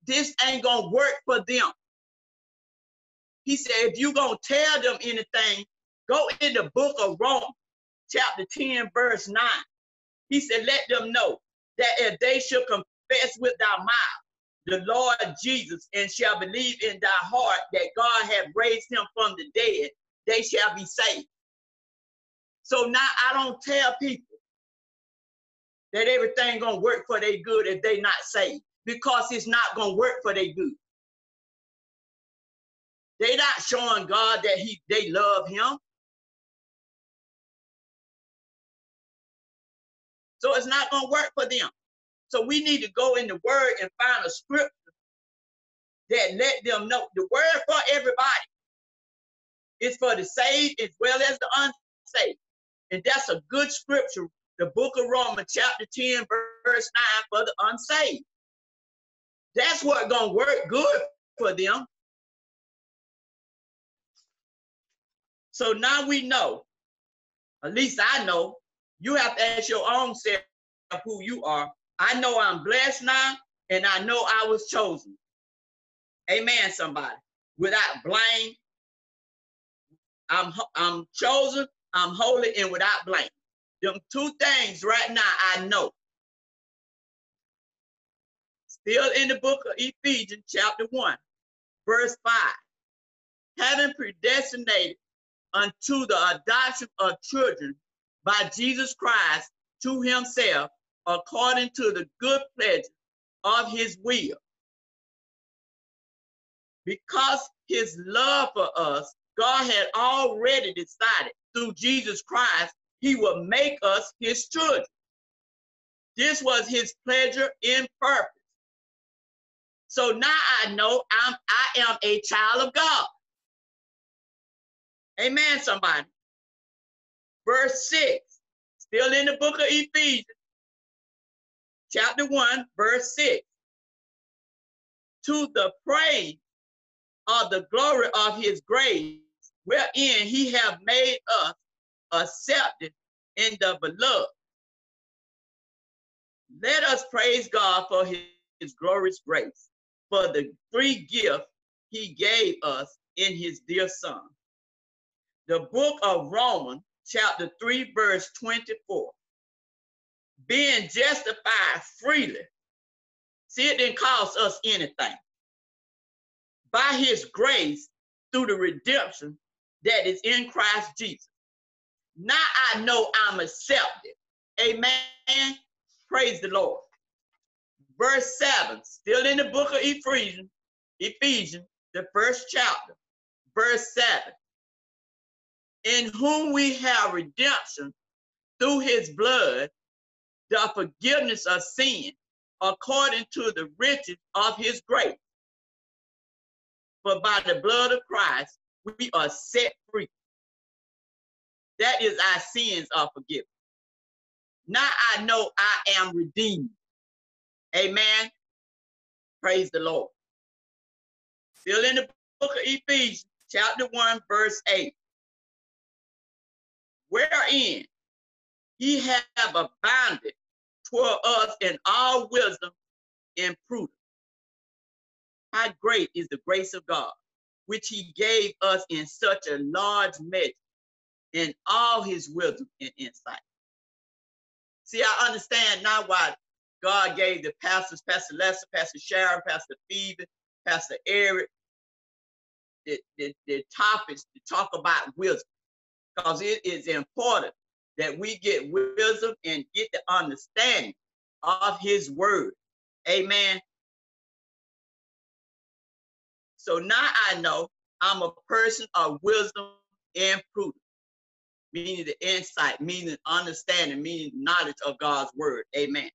this ain't gonna work for them. He said, if you gonna tell them anything, go in the book of Rome, chapter 10, verse 9. He said, let them know that if they should confess with thy mouth the Lord Jesus and shall believe in thy heart that God hath raised him from the dead, they shall be saved. So now I don't tell people that everything gonna work for their good if they not saved because it's not to work for their good. They not showing God that he they love him. So it's not to work for them. So we need to go in the word and find a scripture that let them know the word for everybody. It's for the saved as well as the unsaved. And that's a good scripture, the book of Romans, chapter 10, verse 9, for the unsaved. That's what gonna work good for them. So now we know, at least I know, you have to ask your own self who you are. I know I'm blessed now, and I know I was chosen. Amen, somebody. Without blame. I'm, I'm chosen, I'm holy, and without blame. Them two things right now I know. Still in the book of Ephesians, chapter 1, verse 5. Having predestinated unto the adoption of children by Jesus Christ to himself, according to the good pleasure of his will. Because his love for us, God had already decided through Jesus Christ, he would make us his children. This was his pleasure in purpose. So now I know I'm I am a child of God. Amen, somebody. Verse 6, still in the book of Ephesians, chapter 1, verse 6. To the praise of the glory of his grace, wherein he have made us accepted in the beloved. Let us praise God for his, his glorious grace, for the free gift he gave us in his dear son. The book of Romans, chapter 3, verse 24. Being justified freely. See, it didn't cost us anything. By his grace through the redemption that is in Christ Jesus. Now I know I'm accepted. Amen. Praise the Lord. Verse 7, still in the book of Ephesians, Ephesians, the first chapter, verse 7. In whom we have redemption through his blood, the forgiveness of sin, according to the riches of his grace. For by the blood of Christ, we are set free. That is, our sins are forgiven. Now I know I am redeemed. Amen. Praise the Lord. Still in the book of Ephesians, chapter 1, verse 8. Wherein he have abounded toward us in all wisdom and prudence. How great is the grace of God, which he gave us in such a large measure in all his wisdom and insight. See, I understand now why God gave the pastors, Pastor Lester, Pastor Sharon, Pastor Phoebe, Pastor Eric, the, the, the topics to talk about wisdom. Because it is important that we get wisdom and get the understanding of his word. Amen. So now I know I'm a person of wisdom and prudence meaning the insight, meaning understanding, meaning knowledge of God's word. Amen.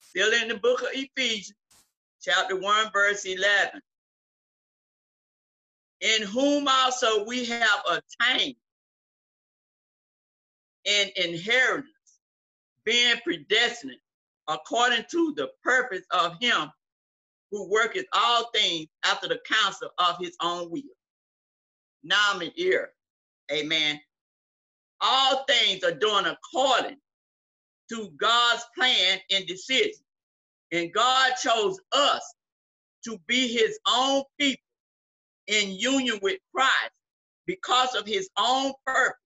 Still in the book of Ephesians, chapter 1, verse 11. In whom also we have attained an inheritance, being predestined according to the purpose of him who worketh all things after the counsel of his own will. Now I'm in ear. Amen all things are done according to God's plan and decision. And God chose us to be his own people in union with Christ because of his own purpose,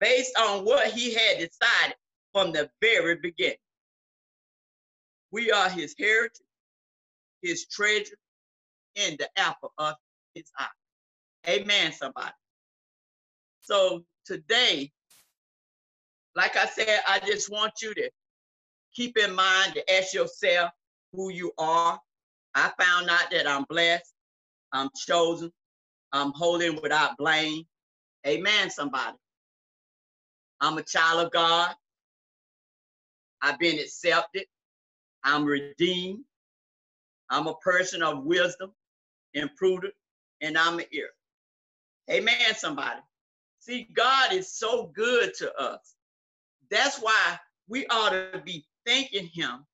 based on what he had decided from the very beginning. We are his heritage, his treasure, and the apple of his eye. Amen, somebody. So today, like I said, I just want you to keep in mind to ask yourself who you are. I found out that I'm blessed, I'm chosen, I'm holding without blame. Amen, somebody. I'm a child of God. I've been accepted. I'm redeemed. I'm a person of wisdom and prudent, and I'm an ear. Amen, somebody. See, God is so good to us. That's why we ought to be thanking him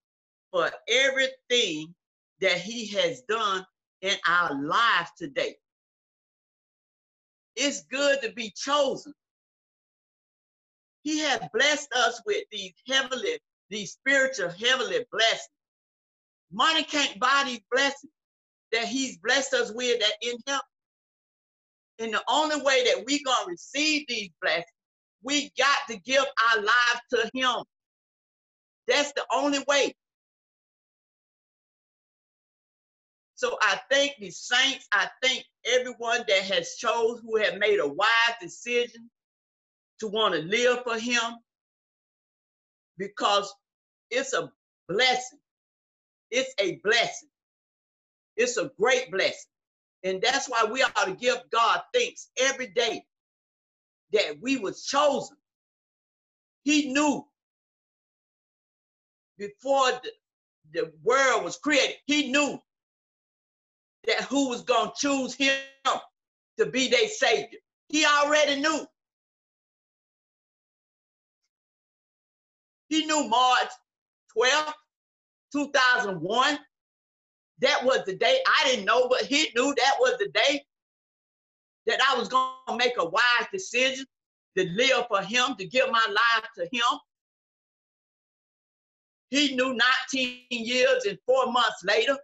for everything that he has done in our lives today. It's good to be chosen. He has blessed us with these heavenly, these spiritual heavenly blessings. Money can't buy these blessings. that he's blessed us with that in him. And the only way that we're going to receive these blessings, we got to give our life to him. That's the only way. So I thank the saints. I thank everyone that has chose who have made a wise decision to want to live for him because it's a blessing. It's a blessing. It's a great blessing. And that's why we ought to give God thanks every day that we was chosen. He knew before the, the world was created, he knew that who was going to choose him to be their savior. He already knew. He knew March 12th, 2001. That was the day. I didn't know, but he knew that was the day that I was going to make a wise decision to live for him, to give my life to him. He knew 19 years and four months later,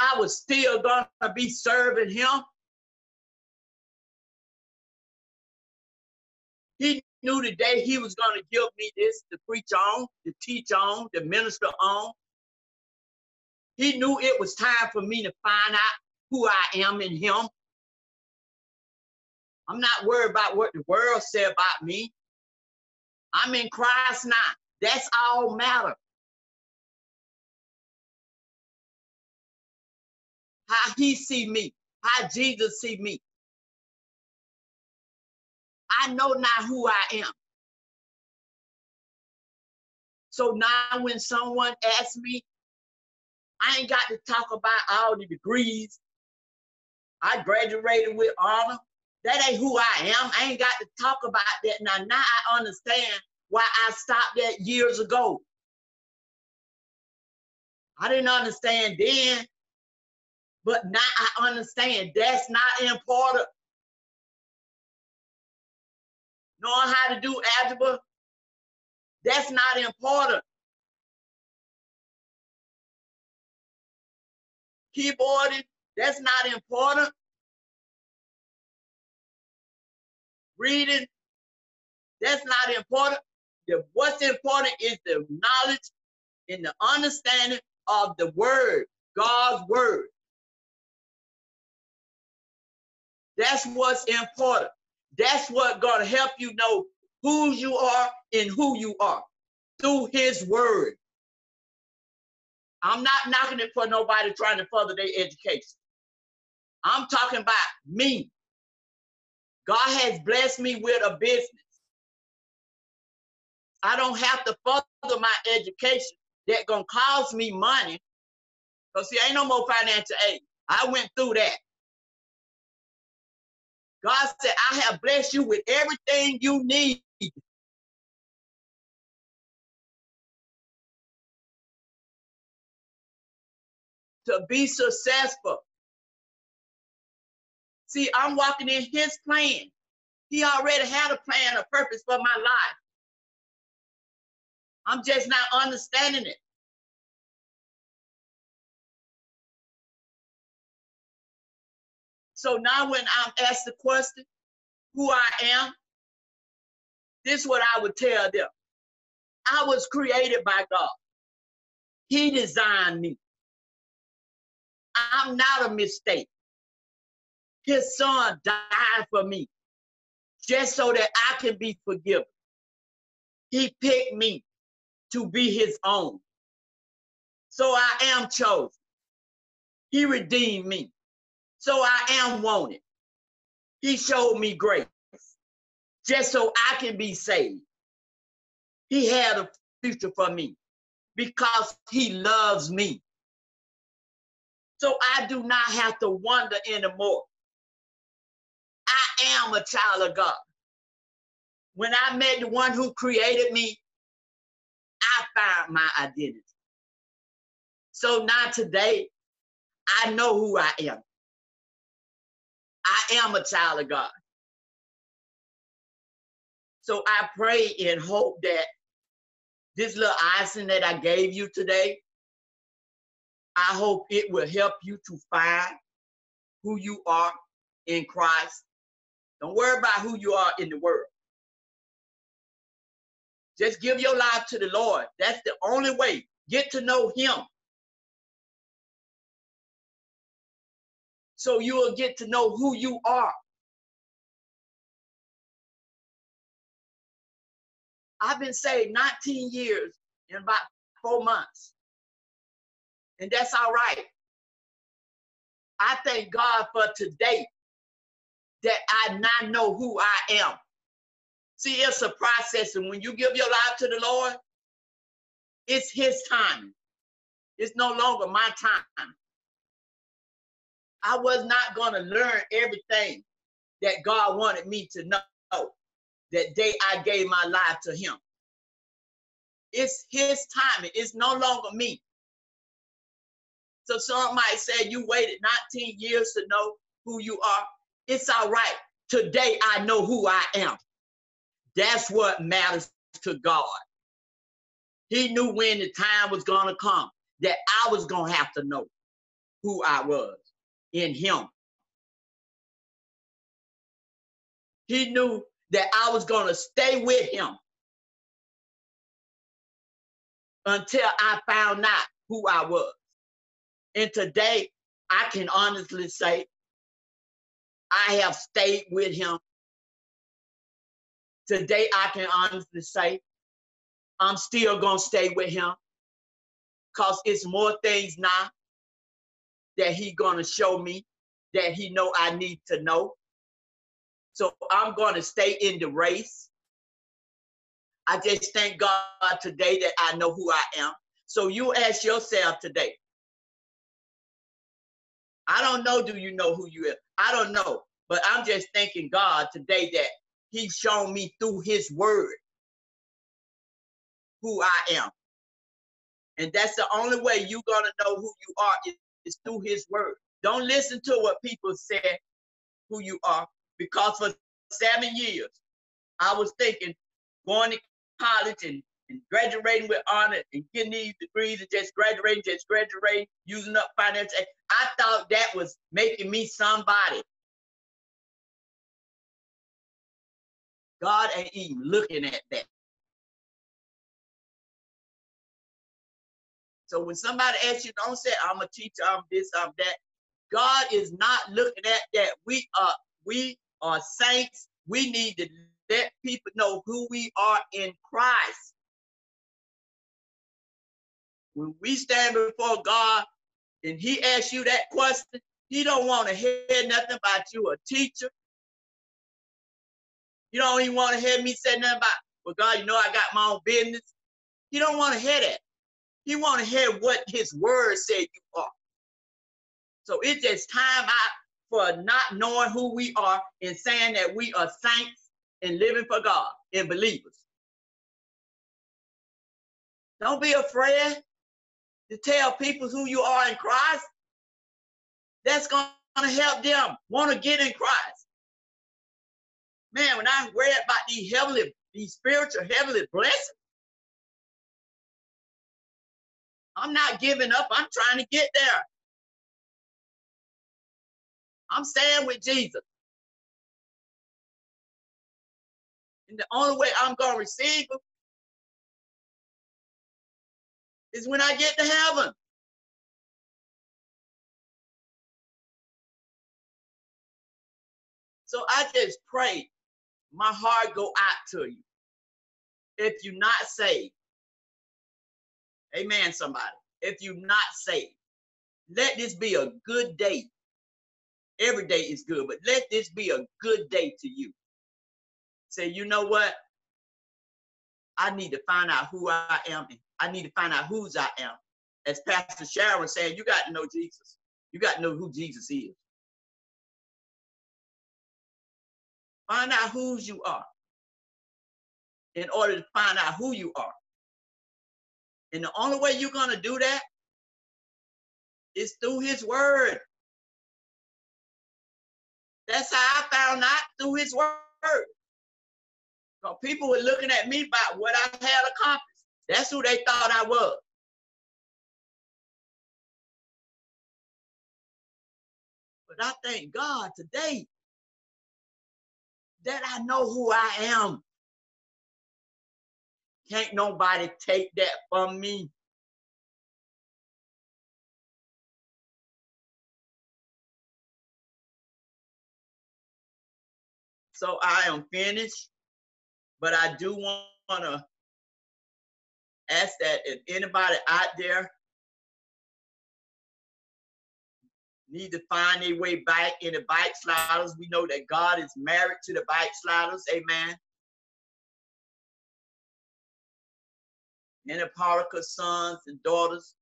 I was still going to be serving him. He knew the day he was going to give me this to preach on, to teach on, to minister on. He knew it was time for me to find out who I am in him. I'm not worried about what the world said about me. I'm in Christ now. That's all matter. How he see me, how Jesus see me. I know not who I am. So now when someone asks me, I ain't got to talk about all the degrees. I graduated with honor. That ain't who I am. I ain't got to talk about that. Now, now I understand why I stopped that years ago. I didn't understand then, but now I understand that's not important. Knowing how to do algebra, that's not important. Keyboarding, that's not important. Reading, that's not important. The, what's important is the knowledge and the understanding of the word, God's word. That's what's important. That's what gonna help you know who you are and who you are through his word. I'm not knocking it for nobody trying to further their education. I'm talking about me. God has blessed me with a business. I don't have to further my education that gonna cost me money. Because see, ain't no more financial aid. I went through that. God said, I have blessed you with everything you need. To be successful. See, I'm walking in his plan. He already had a plan, a purpose for my life. I'm just not understanding it. So now when I'm asked the question, who I am, this is what I would tell them. I was created by God. He designed me. I'm not a mistake. His son died for me just so that I can be forgiven. He picked me to be his own. So I am chosen. He redeemed me. So I am wanted. He showed me grace just so I can be saved. He had a future for me because he loves me. So I do not have to wonder anymore. I am a child of God. When I met the one who created me, I found my identity. So now today, I know who I am. I am a child of God. So I pray and hope that this little icing that I gave you today I hope it will help you to find who you are in Christ. Don't worry about who you are in the world. Just give your life to the Lord. That's the only way. Get to know Him. So you will get to know who you are. I've been saved 19 years in about four months. And that's all right. I thank God for today that I now know who I am. See, it's a process. And when you give your life to the Lord, it's His time. It's no longer my time. I was not going to learn everything that God wanted me to know that day I gave my life to Him. It's His timing. It's no longer me. So some might say you waited 19 years to know who you are. It's all right. Today I know who I am. That's what matters to God. He knew when the time was going to come that I was going to have to know who I was in Him. He knew that I was going to stay with Him until I found out who I was. And today, I can honestly say, I have stayed with him. Today, I can honestly say, I'm still going to stay with him because it's more things now that he to show me that he know I need to know. So I'm to stay in the race. I just thank God today that I know who I am. So you ask yourself today, I don't know, do you know who you are? I don't know. But I'm just thanking God today that He's shown me through His word who I am. And that's the only way you're going to know who you are is, is through His word. Don't listen to what people say who you are because for seven years, I was thinking going to college and and graduating with honor and getting these degrees and just graduating, just graduating, using up finance. I thought that was making me somebody. God ain't even looking at that. So when somebody asks you, don't say, I'm a teacher, I'm this, I'm that. God is not looking at that. We are, we are saints. We need to let people know who we are in Christ. When we stand before God and he asks you that question, he don't want to hear nothing about you a teacher. You don't even want to hear me say nothing about, well, God, you know I got my own business. He don't want to hear that. He want to hear what his word said you are. So it's just time out for not knowing who we are and saying that we are saints and living for God and believers. Don't be afraid to tell people who you are in Christ, that's going to help them want to get in Christ. Man, when I read about these heavenly, these spiritual heavenly blessings, I'm not giving up. I'm trying to get there. I'm staying with Jesus. And the only way I'm going to receive them is when I get to heaven. So I just pray my heart go out to you. If you're not saved, amen, somebody. If you're not saved, let this be a good day. Every day is good, but let this be a good day to you. Say, you know what? I need to find out who I am I need to find out whose I am. As Pastor Sharon saying, you got to know Jesus. You got to know who Jesus is. Find out whose you are in order to find out who you are. And the only way you're going to do that is through his word. That's how I found out through his word. So people were looking at me by what I had accomplished. That's who they thought I was. But I thank God today that I know who I am. Can't nobody take that from me. So I am finished, but I do want to ask that if anybody out there need to find their way back in the backsliders, we know that God is married to the backsliders. Amen. The prodigal sons and daughters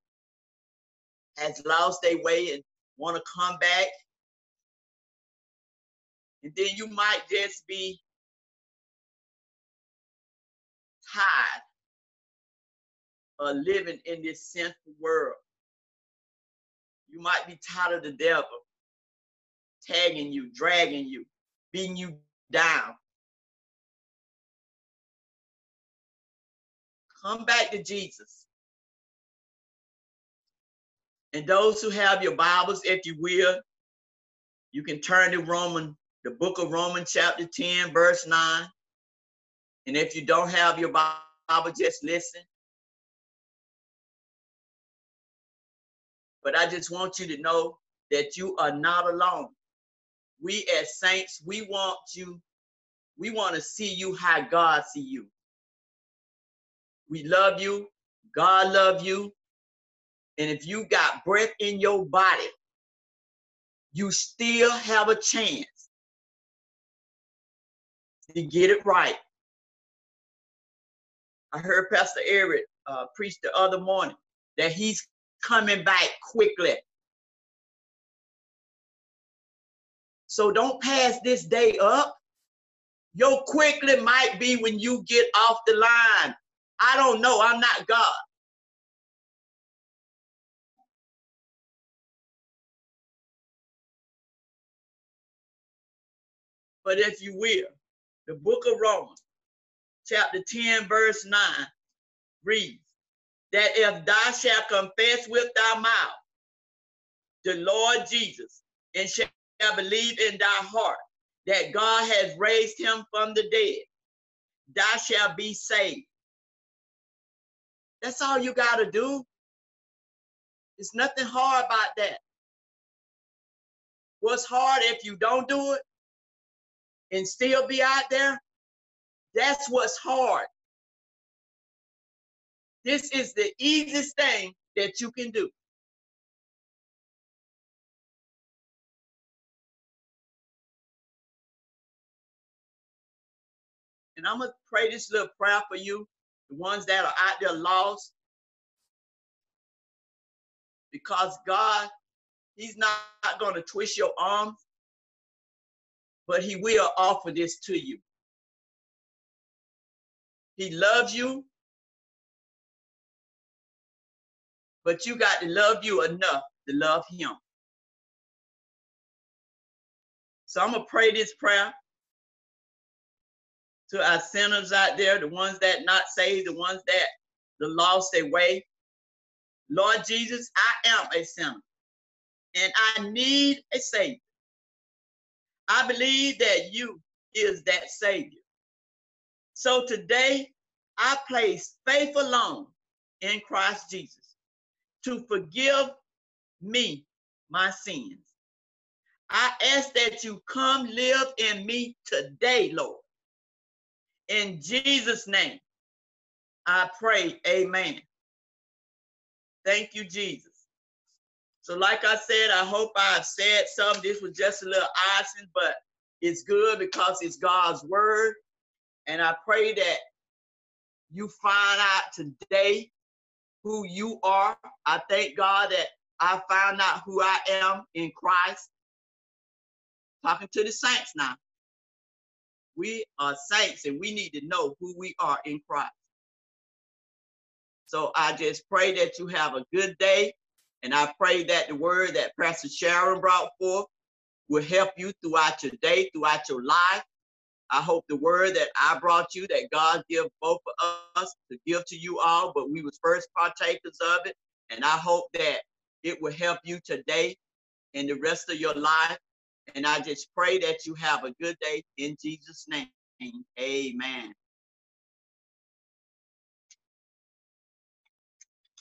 has lost their way and want to come back. And then you might just be tired of living in this sinful world. You might be tired of the devil tagging you, dragging you, beating you down. Come back to Jesus. And those who have your Bibles, if you will, you can turn to Roman, the book of Romans, chapter 10, verse 9. And if you don't have your Bible, just listen. But I just want you to know that you are not alone. We as saints, we want you, we want to see you how God see you. We love you. God love you. And if you got breath in your body, you still have a chance to get it right. I heard Pastor Eric uh, preach the other morning that he's coming back quickly. So don't pass this day up. Your quickly might be when you get off the line. I don't know. I'm not God. But if you will, the book of Romans, chapter 10, verse 9, reads, that if thou shalt confess with thy mouth the Lord Jesus and shalt believe in thy heart that God has raised him from the dead, thou shalt be saved. That's all you got to do. It's nothing hard about that. What's hard if you don't do it and still be out there? That's what's hard. This is the easiest thing that you can do. And I'm going to pray this little prayer for you, the ones that are out there lost. Because God, He's not going to twist your arms, but He will offer this to you. He loves you. But you got to love you enough to love him. So I'm going to pray this prayer to our sinners out there, the ones that not saved, the ones that the lost their way. Lord Jesus, I am a sinner and I need a savior. I believe that you is that savior. So today I place faith alone in Christ Jesus to forgive me my sins. I ask that you come live in me today, Lord. In Jesus' name, I pray, amen. Thank you, Jesus. So, like I said, I hope I've said something. This was just a little icing, but it's good because it's God's word. And I pray that you find out today who you are. I thank God that I found out who I am in Christ. Talking to the saints now. We are saints and we need to know who we are in Christ. So I just pray that you have a good day. And I pray that the word that Pastor Sharon brought forth will help you throughout your day, throughout your life. I hope the word that I brought you, that God give both of us to give to you all, but we was first partakers of it. And I hope that it will help you today and the rest of your life And I just pray that you have a good day in Jesus' name. Amen.